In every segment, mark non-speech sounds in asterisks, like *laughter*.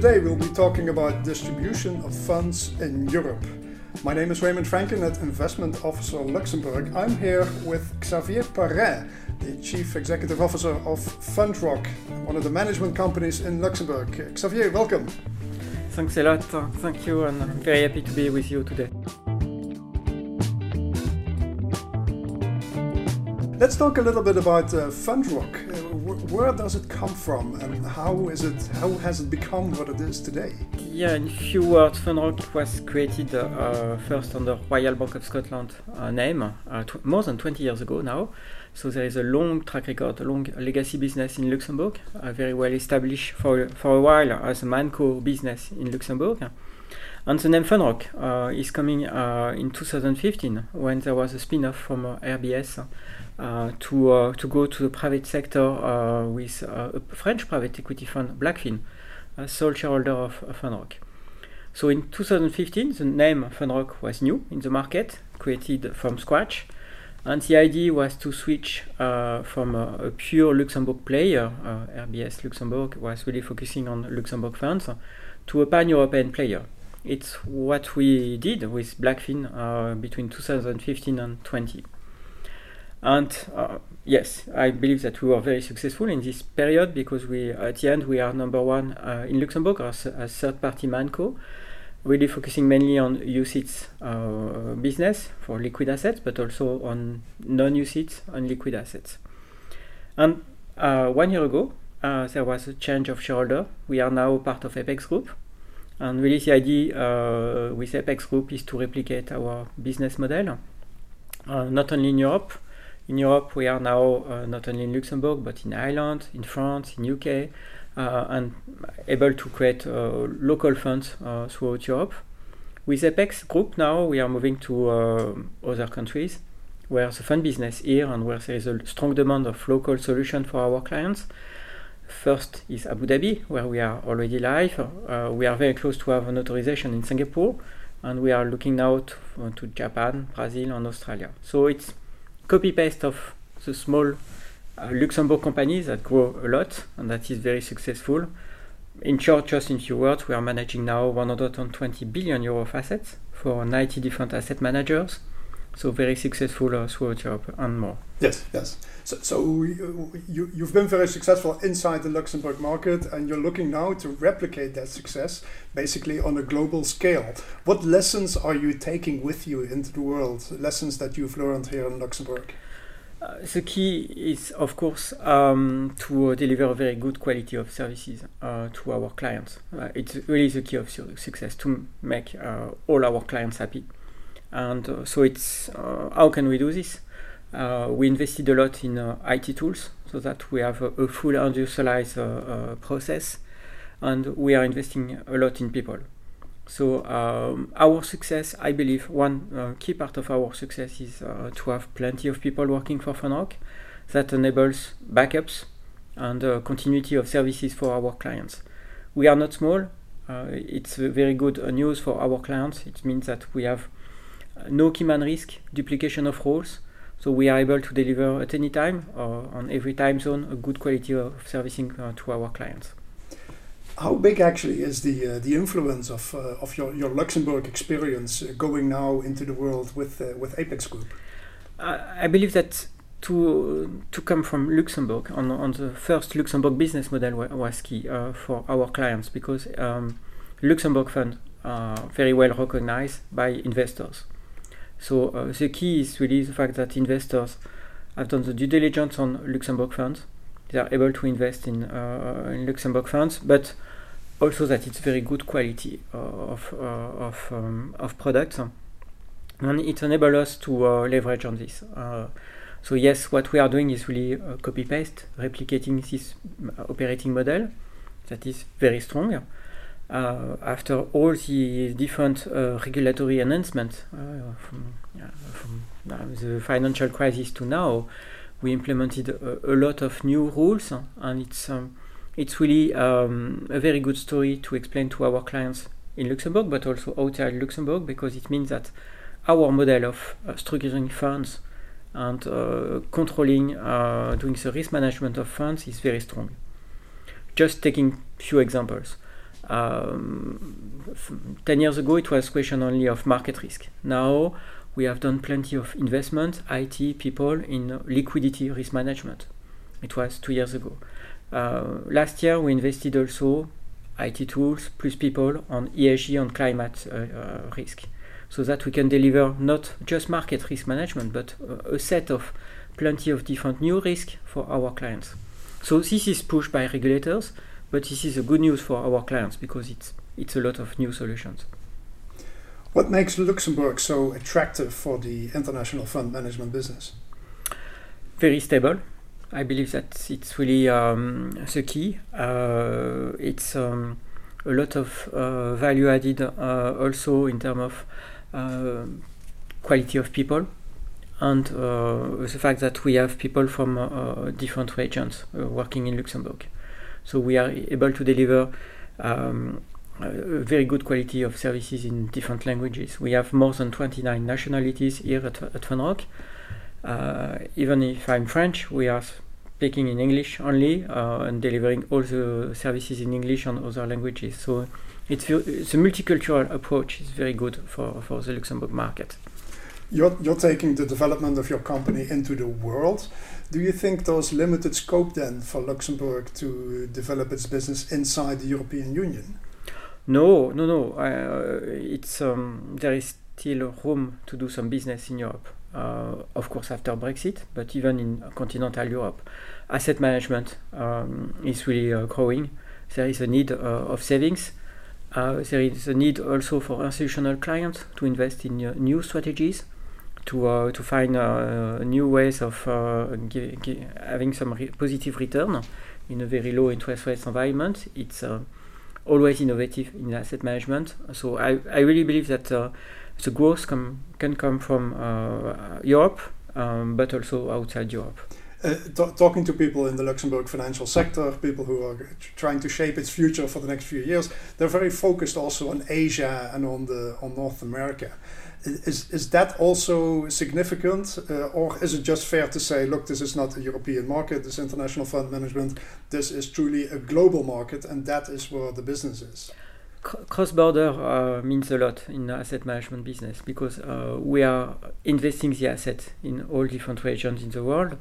Today we'll be talking about distribution of funds in Europe. My name is Raymond Frenken at Investment Officer Luxembourg. I'm here with Xavier Parain, the Chief Executive Officer of Fundrock, one of the management companies in Luxembourg. Xavier, welcome. Thanks a lot. Thank you, and I'm very happy to be with you today. Let's talk a little bit about uh, Fundrock. Wh- where does it come from, and how is it? How has it become what it is today? Yeah, in few words, Fundrock was created uh, first under Royal Bank of Scotland uh, name uh, tw- more than 20 years ago now. So there is a long track record, a long legacy business in Luxembourg, uh, very well established for for a while as a Manco business in Luxembourg. And the name FundRock uh, is coming uh, in 2015 when there was a spin-off from uh, RBS uh, to uh, to go to the private sector uh, with uh, a French private equity fund, Blackfin, a sole shareholder of, Fundrock. So in 2015, the name FundRock was new in the market, created from scratch, and the idea was to switch uh, from a, a pure Luxembourg player, uh, RBS Luxembourg was really focusing on Luxembourg funds, to a pan-European player. It's what we did with Blackfin uh, between 2015 and 20. And uh, yes, I believe that we were very successful in this period because we, at the end, we are number one uh, in Luxembourg as a third-party manco, really focusing mainly on UCITS uh, business for liquid assets, but also on non-UCITS on liquid assets. And uh, one year ago, uh, there was a change of shareholder. We are now part of Apex Group. And really, the idea uh, with Apex Group is to replicate our business model, uh, not only in Europe, in Europe, we are now uh, not only in Luxembourg but in Ireland, in France, in UK, and able to create local funds throughout Europe. With Apex Group now, we are moving to uh, other countries where the fund business is here and where there is a strong demand of local solution for our clients. First is Abu Dhabi, where we are already live. Uh, we are very close to have an authorization in Singapore, and we are looking now to, to Japan, Brazil, and Australia. So it's copy paste of the small uh, Luxembourg companies that grow a lot and that is very successful. In short, just in few words, we are managing now 120 billion euro of assets for 90 different asset managers. So very successful uh, throughout Europe and more. Yes, yes. So, so you, you, you've been very successful inside the Luxembourg market, and you're looking now to replicate that success basically on a global scale. What lessons are you taking with you into the world? Lessons that you've learned here in Luxembourg? Uh, the key is, of course, um, to uh, deliver a very good quality of services uh, to our clients. Uh, it's really the key of su- success to make uh, all our clients happy. And uh, so it's how can we do this? we invested a lot in IT tools so that we have a, a full industrialized process, and we are investing a lot in people. So um, our success, I believe, one uh, key part of our success is uh, to have plenty of people working for Fundrock. That enables backups and uh, continuity of services for our clients. We are not small. it's very good news for our clients. It means that we have no key man risk, duplication of roles. So we are able to deliver at any time or on every time zone a good quality of servicing to our clients how big actually is the uh, the influence of uh, of your, your Luxembourg experience uh, going now into the world with with Apex Group? I believe that to to come from Luxembourg on on the first Luxembourg business model was key for our clients because um, Luxembourg funds are very well recognized by investors. So uh, the key is really the fact that investors have done the due diligence on Luxembourg funds. They are able to invest in, uh, in Luxembourg funds, but also that it's very good quality uh, of uh, of um, of products, and it enables us to uh, leverage on this. so yes, what we are doing is really copy paste, replicating this operating model that is very strong. Uh, after all the different uh, regulatory enhancements uh, from, from the financial crisis to now, we implemented a, a lot of new rules, and it's um, it's really um, a very good story to explain to our clients in Luxembourg, but also outside Luxembourg, because it means that our model of uh, structuring funds and uh, controlling, uh, doing the risk management of funds is very strong. Just taking few examples. Um, 10 years ago, it was question only of market risk. Now, we have done plenty of investment, IT, people in liquidity risk management. It was two years ago. Uh, last year, we invested also IT tools plus people on ESG on climate uh, uh, risk, so that we can deliver not just market risk management, but a set of plenty of different new risk for our clients. So this is pushed by regulators, but this is a good news for our clients because it's it's a lot of new solutions. What makes Luxembourg so attractive for the international fund management business? Very stable. I believe that it's really um, the key. Uh, it's um, a lot of uh, value added uh, also in terms of uh, quality of people and uh, the fact that we have people from uh, different regions working in Luxembourg. So we are able to deliver um, very good quality of services in different languages. We have more than 29 nationalities here at, at FundRock. Uh, even if I'm French, we are speaking in English only uh, and delivering all the services in English and other languages. So it's, it's a multicultural approach is very good for, for the Luxembourg market. You're, you're taking the development of your company into the world. Do you think there's limited scope then for Luxembourg to develop its business inside the European Union? No, no, no. Uh, it's um, there is still room to do some business in Europe. Uh, of course, after Brexit, but even in continental Europe, asset management um, is really uh, growing. There is a need uh, of savings. Uh, there is a need also for institutional clients to invest in uh, new strategies to uh, to find uh, new ways of uh, having some re positive return in a very low interest rate environment. It's always innovative in asset management. So I, I really believe that the growth com can come from Europe, um, but also outside Europe. Uh, talking to people in the Luxembourg financial sector, people who are trying to shape its future for the next few years, they're very focused also on Asia and on the on North America. Is, is that also significant, uh, or is it just fair to say, look, this is not a European market, this international fund management, this is truly a global market, and that is where the business is? Cross border uh, means a lot in the asset management business because uh, we are investing the asset in all different regions in the world.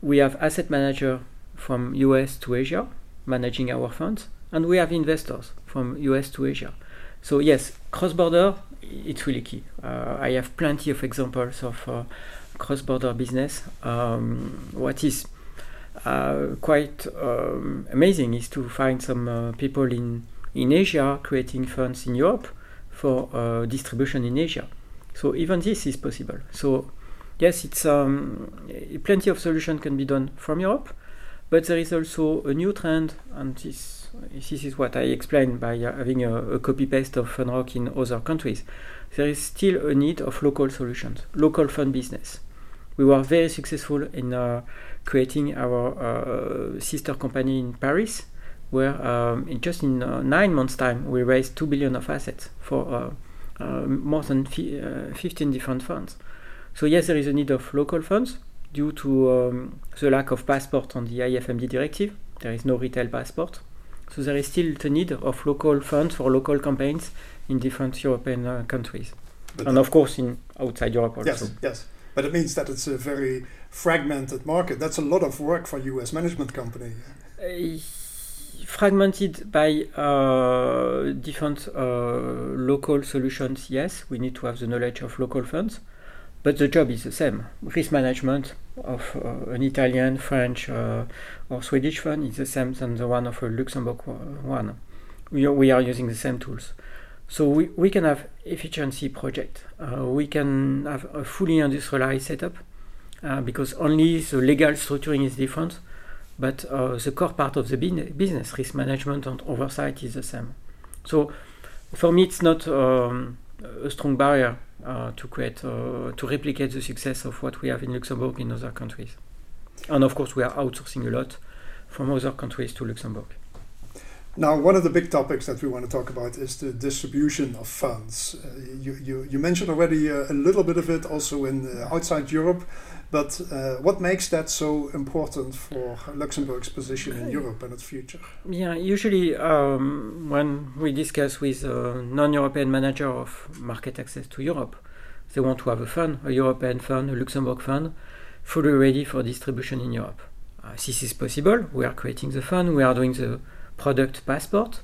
We have asset manager from US to Asia managing our funds, and we have investors from US to Asia. So yes, cross border it's really key. Uh, I have plenty of examples of uh, cross-border business. Um, what is uh, quite um, amazing is to find some people in in Asia creating funds in Europe for distribution in Asia. So even this is possible. So yes, it's um, plenty of solution can be done from Europe, but there is also a new trend, and this this is what I explained by uh, having a, a copy paste of FundRock in other countries. There is still a need of local solutions, local fund business. We were very successful in uh, creating our uh, sister company in Paris, where um, in just in uh, nine months' time we raised two billion of assets for uh, uh, more than 15 different funds. So yes, there is a need of local funds due to um, the lack of passport on the IFMD directive. There is no retail passport. So there is still the need of local funds for local campaigns in different European uh, countries, but and of course in outside Europe also. Yes, yes. But it means that it's a very fragmented market. That's a lot of work for U.S. management company. Uh, fragmented by uh, different uh, local solutions. Yes, we need to have the knowledge of local funds, but the job is the same. Risk management of uh, an Italian, French, uh, or Swedish fund is the same than the one of a Luxembourg one. We are, we are using the same tools. So we, we can have efficiency project. Uh, we can have a fully industrialized setup uh, because only the legal structuring is different, but uh, the core part of the business, risk management and oversight, is the same. So for me, it's not um, a strong barrier uh, to create uh, to replicate the success of what we have in Luxembourg in other countries. And of course, we are outsourcing a lot from other countries to Luxembourg. Now, one of the big topics that we want to talk about is the distribution of funds. Uh, you, you, you, mentioned already uh, a little bit of it also in uh, outside Europe, but uh, what makes that so important for Luxembourg's position in Europe and its future? Yeah, usually um, when we discuss with a non-European manager of market access to Europe, they want to have a fund, a European fund, a Luxembourg fund, fully ready for distribution in Europe. Uh, this is possible. We are creating the fund. We are doing the product passport.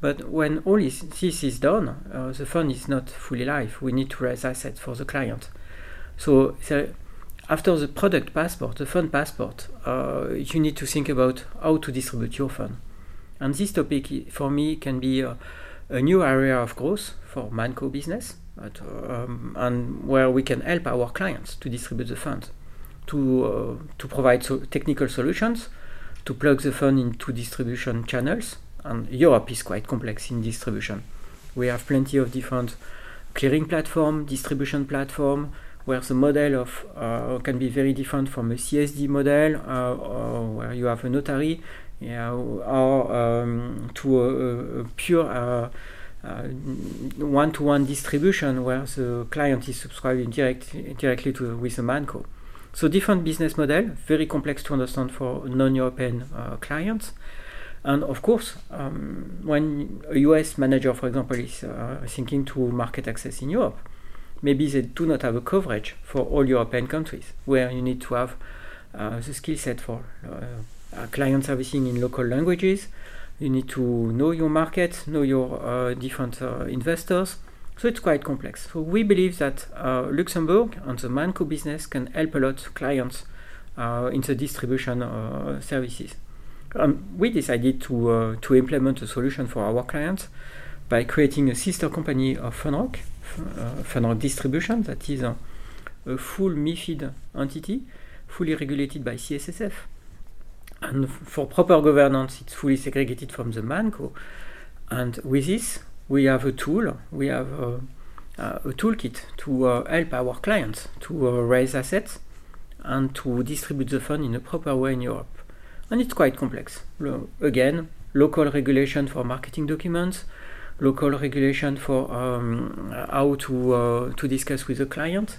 But when all is, this is done, uh, the fund is not fully live. We need to raise assets for the client. So, after the product passport, the fund passport, uh, you need to think about how to distribute your fund. And this topic for me can be a, a new area of growth for Manco business, but, um, and where we can help our clients to distribute the fund, to uh, to provide so technical solutions, to plug the fund into distribution channels. And Europe is quite complex in distribution. We have plenty of different clearing platform, distribution platform, where the model of uh, can be very different from a CSD model, uh, where you have a notary, or um, to a, a pure uh, one-to-one distribution where the client is subscribing direct, directly to with a manco. So different business model, very complex to understand for non-European uh, clients. And of course, um, when a US manager, for example, is uh, thinking to market access in Europe, maybe they do not have a coverage for all European countries, where you need to have uh, the skill set for uh, client servicing in local languages. You need to know your market, know your uh, different uh, investors, so it's quite complex. So we believe that uh, Luxembourg and the Manco business can help a lot clients uh, in the distribution uh, services. Um, we decided to to implement a solution for our clients by creating a sister company of FundRock, uh, FundRock Distribution, that is a, a full MIFID entity, fully regulated by CSSF. And for proper governance, it's fully segregated from the Manco. And with this, we have a tool, we have a, a toolkit to uh, help our clients to uh, raise assets and to distribute the fund in a proper way in Europe. And it's quite complex. Again, local regulation for marketing documents, local regulation for um, how to uh, to discuss with the client.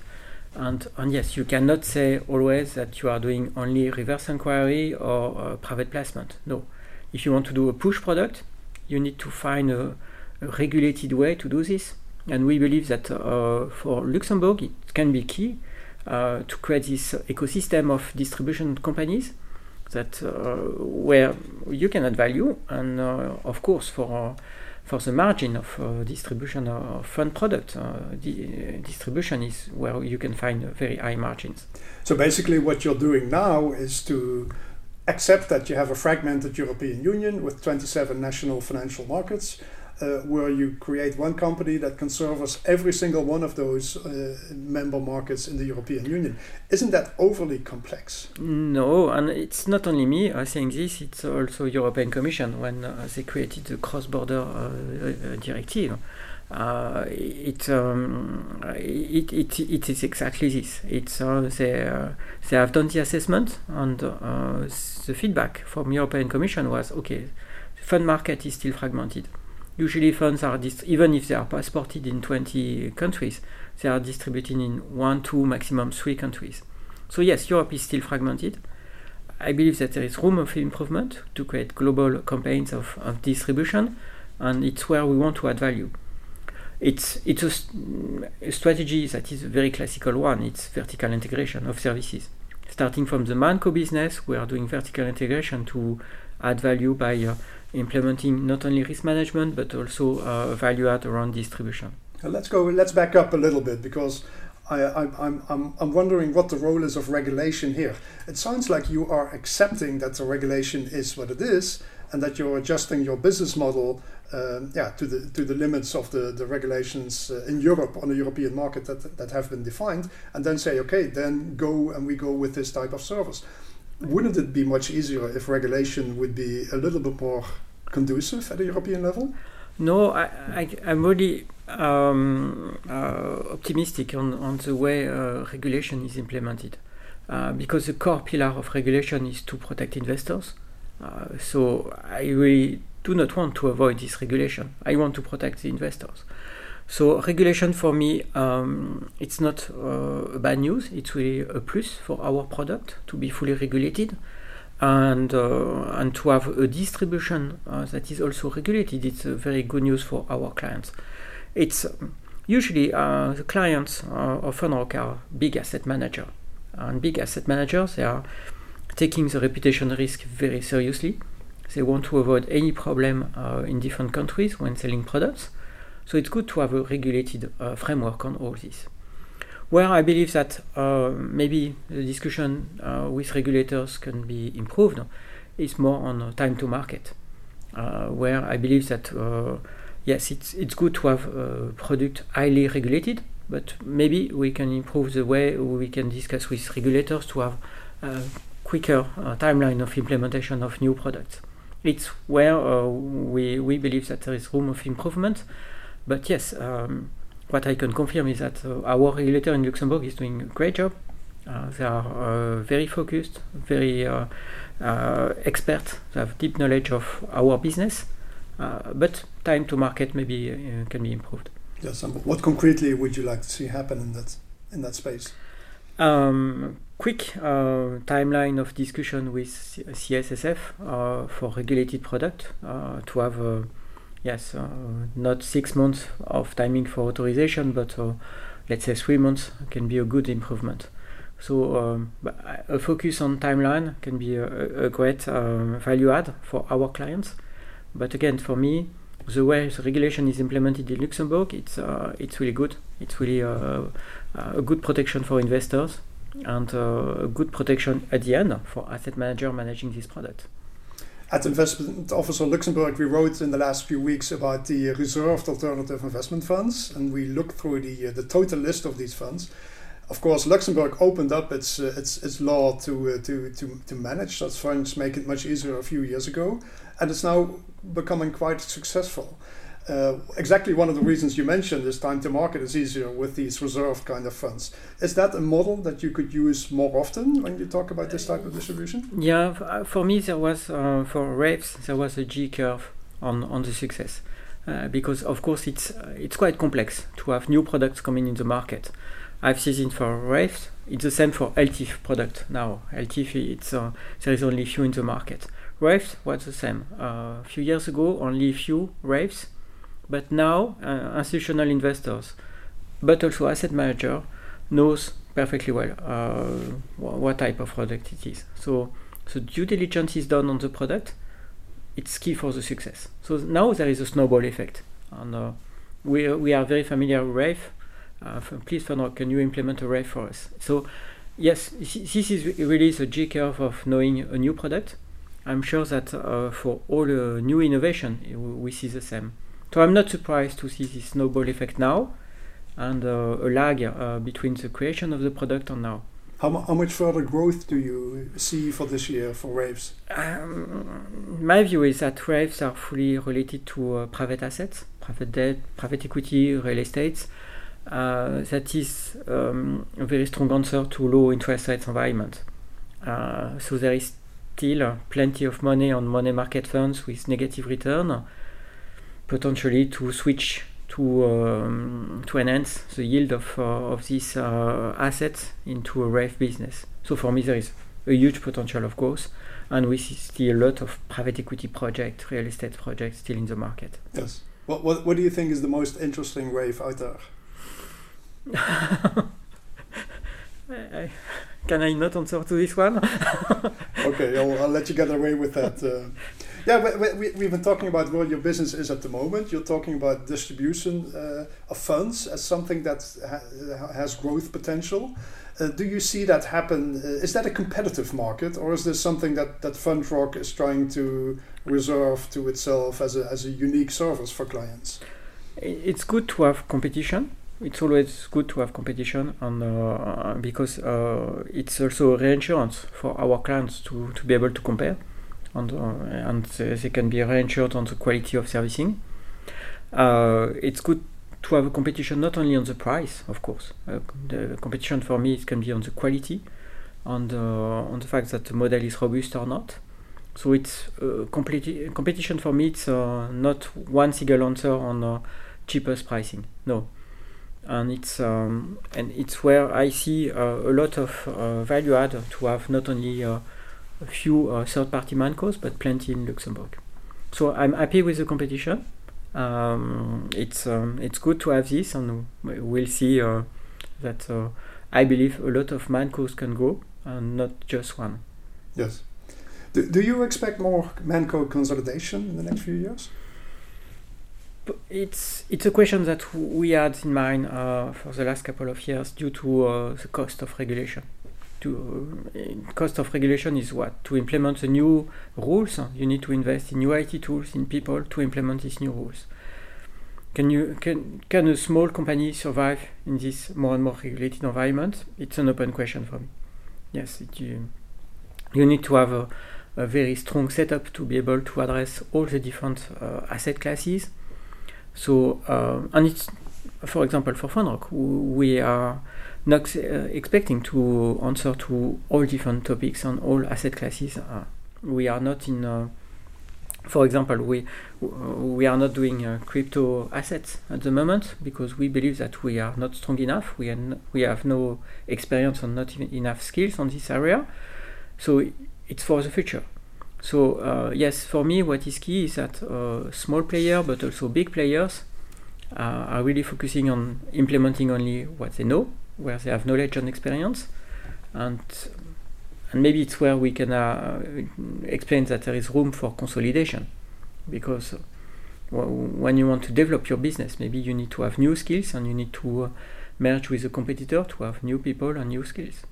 And, and yes, you cannot say always that you are doing only reverse inquiry or uh, private placement. No. If you want to do a push product, you need to find a, regulated way to do this. And we believe that uh, for Luxembourg, it can be key uh, to create this ecosystem of distribution companies that uh, where you can add value, and of course for for the margin of uh, distribution of fund product. Uh, the distribution is where you can find very high margins. So basically, what you're doing now is to accept that you have a fragmented European Union with 27 national financial markets uh, where you create one company that can service every single one of those uh, member markets in the European Union. Isn't that overly complex? No, and it's not only me saying this, it's also European Commission when uh, they created the cross-border uh, uh, directive. Uh, it, um, it, it, it is exactly this. It's they, they have done the assessment and the feedback from European Commission was okay. The fund market is still fragmented usually funds are even if they are passported in 20 countries they are distributed in one two maximum three countries. So yes europe is still fragmented. I believe that there is room of improvement to create global campaigns of, of distribution and it's where we want to add value. It's it's a, a strategy that is a very classical one. It's vertical integration of services. Starting from the manco business we are doing vertical integration to add value by uh, implementing not only risk management but also uh, value add around distribution. Let's go. Let's back up a little bit because I, am I'm, I'm wondering what the role is of regulation here. It sounds like you are accepting that the regulation is what it is, and that you're adjusting your business model, um, yeah, to the to the limits of the the regulations uh, in Europe on the European market that that have been defined, and then say, okay, then go and we go with this type of service. Wouldn't it be much easier if regulation would be a little bit more conducive at a European level? No, I, I, am really um, uh, optimistic on, on the way uh, regulation is implemented. Uh, because the core pillar of regulation is to protect investors. Uh, so I really do not want to avoid this regulation. I want to protect the investors. So regulation for me, um, it's not uh, bad news. It's really a plus for our product to be fully regulated, and uh, and to have a distribution uh, that is also regulated. It's very good news for our clients. It's usually uh, the clients uh, of Funrock are big asset manager, and big asset managers they are taking the reputation risk very seriously. They want to avoid any problem uh, in different countries when selling products so it's good to have a regulated uh, framework on all this. Where I believe that uh, maybe the discussion uh, with regulators can be improved is more on time to market, uh, where I believe that uh, yes, it's it's good to have a product highly regulated, but maybe we can improve the way we can discuss with regulators to have a quicker uh, timeline of implementation of new products. It's where we we believe that there is room of improvement but yes, um, what I can confirm is that uh, our regulator in Luxembourg is doing a great job. Uh, they are uh, very focused, very uh, uh, expert. They have deep knowledge of our business, uh, but time to market maybe can be improved. Yes, and what concretely would you like to see happen in that in that space? Um, quick timeline of discussion with CSSF for regulated product to have yes, uh, not six months of timing for authorization, but uh, let's say three months can be a good improvement. So um, a focus on timeline can be a, a great um, value add for our clients. But again, for me, the way the regulation is implemented in Luxembourg, it's uh, it's really good. It's really uh, a good protection for investors and uh, a good protection at the end for asset manager managing this product. At Investment Officer Luxembourg, we wrote in the last few weeks about the reserved alternative investment funds, and we looked through the uh, the total list of these funds. Of course, Luxembourg opened up its uh, its, its law to, uh, to to to manage such funds, make it much easier a few years ago, and it's now becoming quite successful. Uh, exactly one of the reasons you mentioned is time to market is easier with these reserve kind of funds. Is that a model that you could use more often when you talk about this type of distribution? Yeah, uh, for me there was uh, for RAIFs there was a J curve on on the success. Uh, because of course it's uh, it's quite complex to have new products coming in the market. I've seen it for RAIFs. It's the same for ELTIF product now. ELTIF it's uh, there is only few in the market. RAIFs was the same. a few years ago, only few RAIFs but now, uh, institutional investors, but also asset manager, knows perfectly well uh, what type of product it is. So, so due diligence is done on the product. It's key for the success. So now there is a snowball effect, and uh, we we are very familiar with RAIF. Uh, please, Fernand, can you implement a RAIF for us? So, yes, this is really the J curve of knowing a new product. I'm sure that uh, for all uh, new innovation, we see the same. So I'm not surprised to see this snowball effect now and uh, a lag uh, between the creation of the product and now. How, how much further growth do you see for this year for RAIFs? Um, my view is that RAIFs are fully related to uh, private assets, private debt, private equity, real estate. Uh, that is um, a very strong answer to low interest rates environment. Uh, so there is still plenty of money on money market funds with negative return potentially to switch to um, to enhance the yield of uh, of these uh, assets into a RAIF business. So for me, there is a huge potential, of course, and we see still a lot of private equity projects, real estate projects still in the market. Yes. What what what do you think is the most interesting RAIF out there? I, can I not answer to this one? *laughs* okay, I'll, I'll, let you get away with that. Uh, yeah, we, we, have been talking about what your business is at the moment. You're talking about distribution uh, of funds as something that ha has growth potential. Uh, do you see that happen? Uh, is that a competitive market, or is this something that that Fundrock is trying to reserve to itself as a as a unique service for clients? It's good to have competition. It's always good to have competition, and uh, because uh, it's also a reinsurance for our clients to to be able to compare and, uh, and they can be reinsured on the quality of servicing. Uh, it's good to have a competition not only on the price, of course. Uh, the competition for me it can be on the quality, on the on the fact that the model is robust or not, So it's uh, complete, competition for me. It's uh, not one single answer on uh, cheapest pricing. No, and it's um, and it's where I see a lot of value add to have not only a few third-party mancos but plenty in Luxembourg. So I'm happy with the competition. Um, it's um, it's good to have this, and we'll see that I believe a lot of mancos can grow and not just one. Yes. Do, do you expect more Manco consolidation in the next few years? It's it's a question that we had in mind uh, for the last couple of years due to uh, the cost of regulation. To uh, cost of regulation is what to implement the new rules. You need to invest in new IT tools, in people to implement these new rules. Can you can can a small company survive in this more and more regulated environment? It's an open question for me. Yes, it, you, you need to have a a very strong setup to be able to address all the different uh, asset classes. So, uh, and it's, for example, for Fundrock, we are not uh, expecting to answer to all different topics on all asset classes. we are not in for example, we we are not doing uh, crypto assets at the moment because we believe that we are not strong enough. We we have no experience and not even enough skills on this area. So it's for the future. So uh, yes, for me, what is key is that uh, small players, but also big players, uh, are really focusing on implementing only what they know, where they have knowledge and experience, and and maybe it's where we can uh, explain that there is room for consolidation, because when you want to develop your business, maybe you need to have new skills and you need to uh, merge with a competitor to have new people and new skills.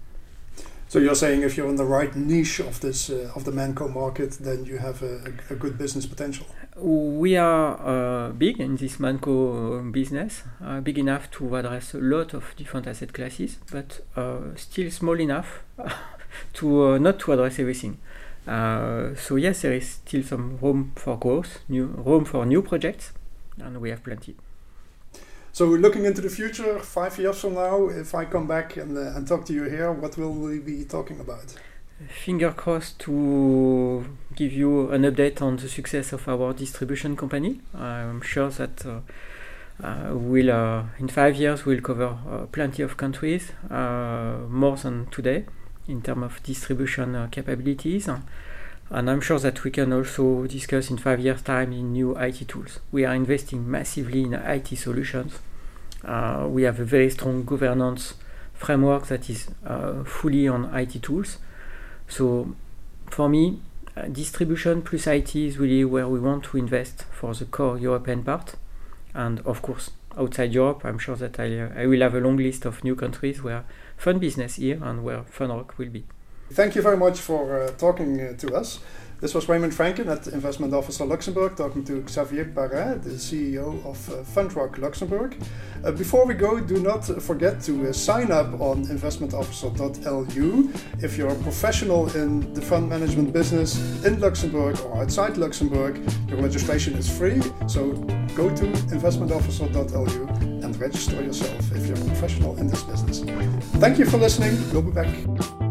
So you're saying if you're in the right niche of this uh, of the Manco market, then you have a, a good business potential. We are uh, big in this Manco business, uh, big enough to address a lot of different asset classes, but uh, still small enough *laughs* to uh, not to address everything. Uh, so yes, there is still some room for growth, new room for new projects, and we have plenty. So we're looking into the future, five years from now, if I come back and, uh, and talk to you here, what will we be talking about? Finger crossed to give you an update on the success of our distribution company. I'm sure that uh, uh, we'll, uh, in five years, we'll cover uh, plenty of countries, uh, more than today, in terms of distribution capabilities. And I'm sure that we can also discuss in five years' time in new IT tools. We are investing massively in IT solutions. Uh, we have a very strong governance framework that is uh, fully on IT tools. So for me, uh, distribution plus IT is really where we want to invest for the core European part. And of course, outside Europe, I'm sure that I, uh, I will have a long list of new countries where fun business here and where Fundrock will be. Thank you very much for uh, talking uh, to us. This was Raymond Frenken at Investment Officer Luxembourg talking to Xavier Parain, the CEO of uh, Fundrock Luxembourg. Uh, before we go, do not forget to uh, sign up on investmentofficer.lu. If you're a professional in the fund management business in Luxembourg or outside Luxembourg, your registration is free. So go to investmentofficer.lu and register yourself if you're a professional in this business. Thank you for listening. We'll be back.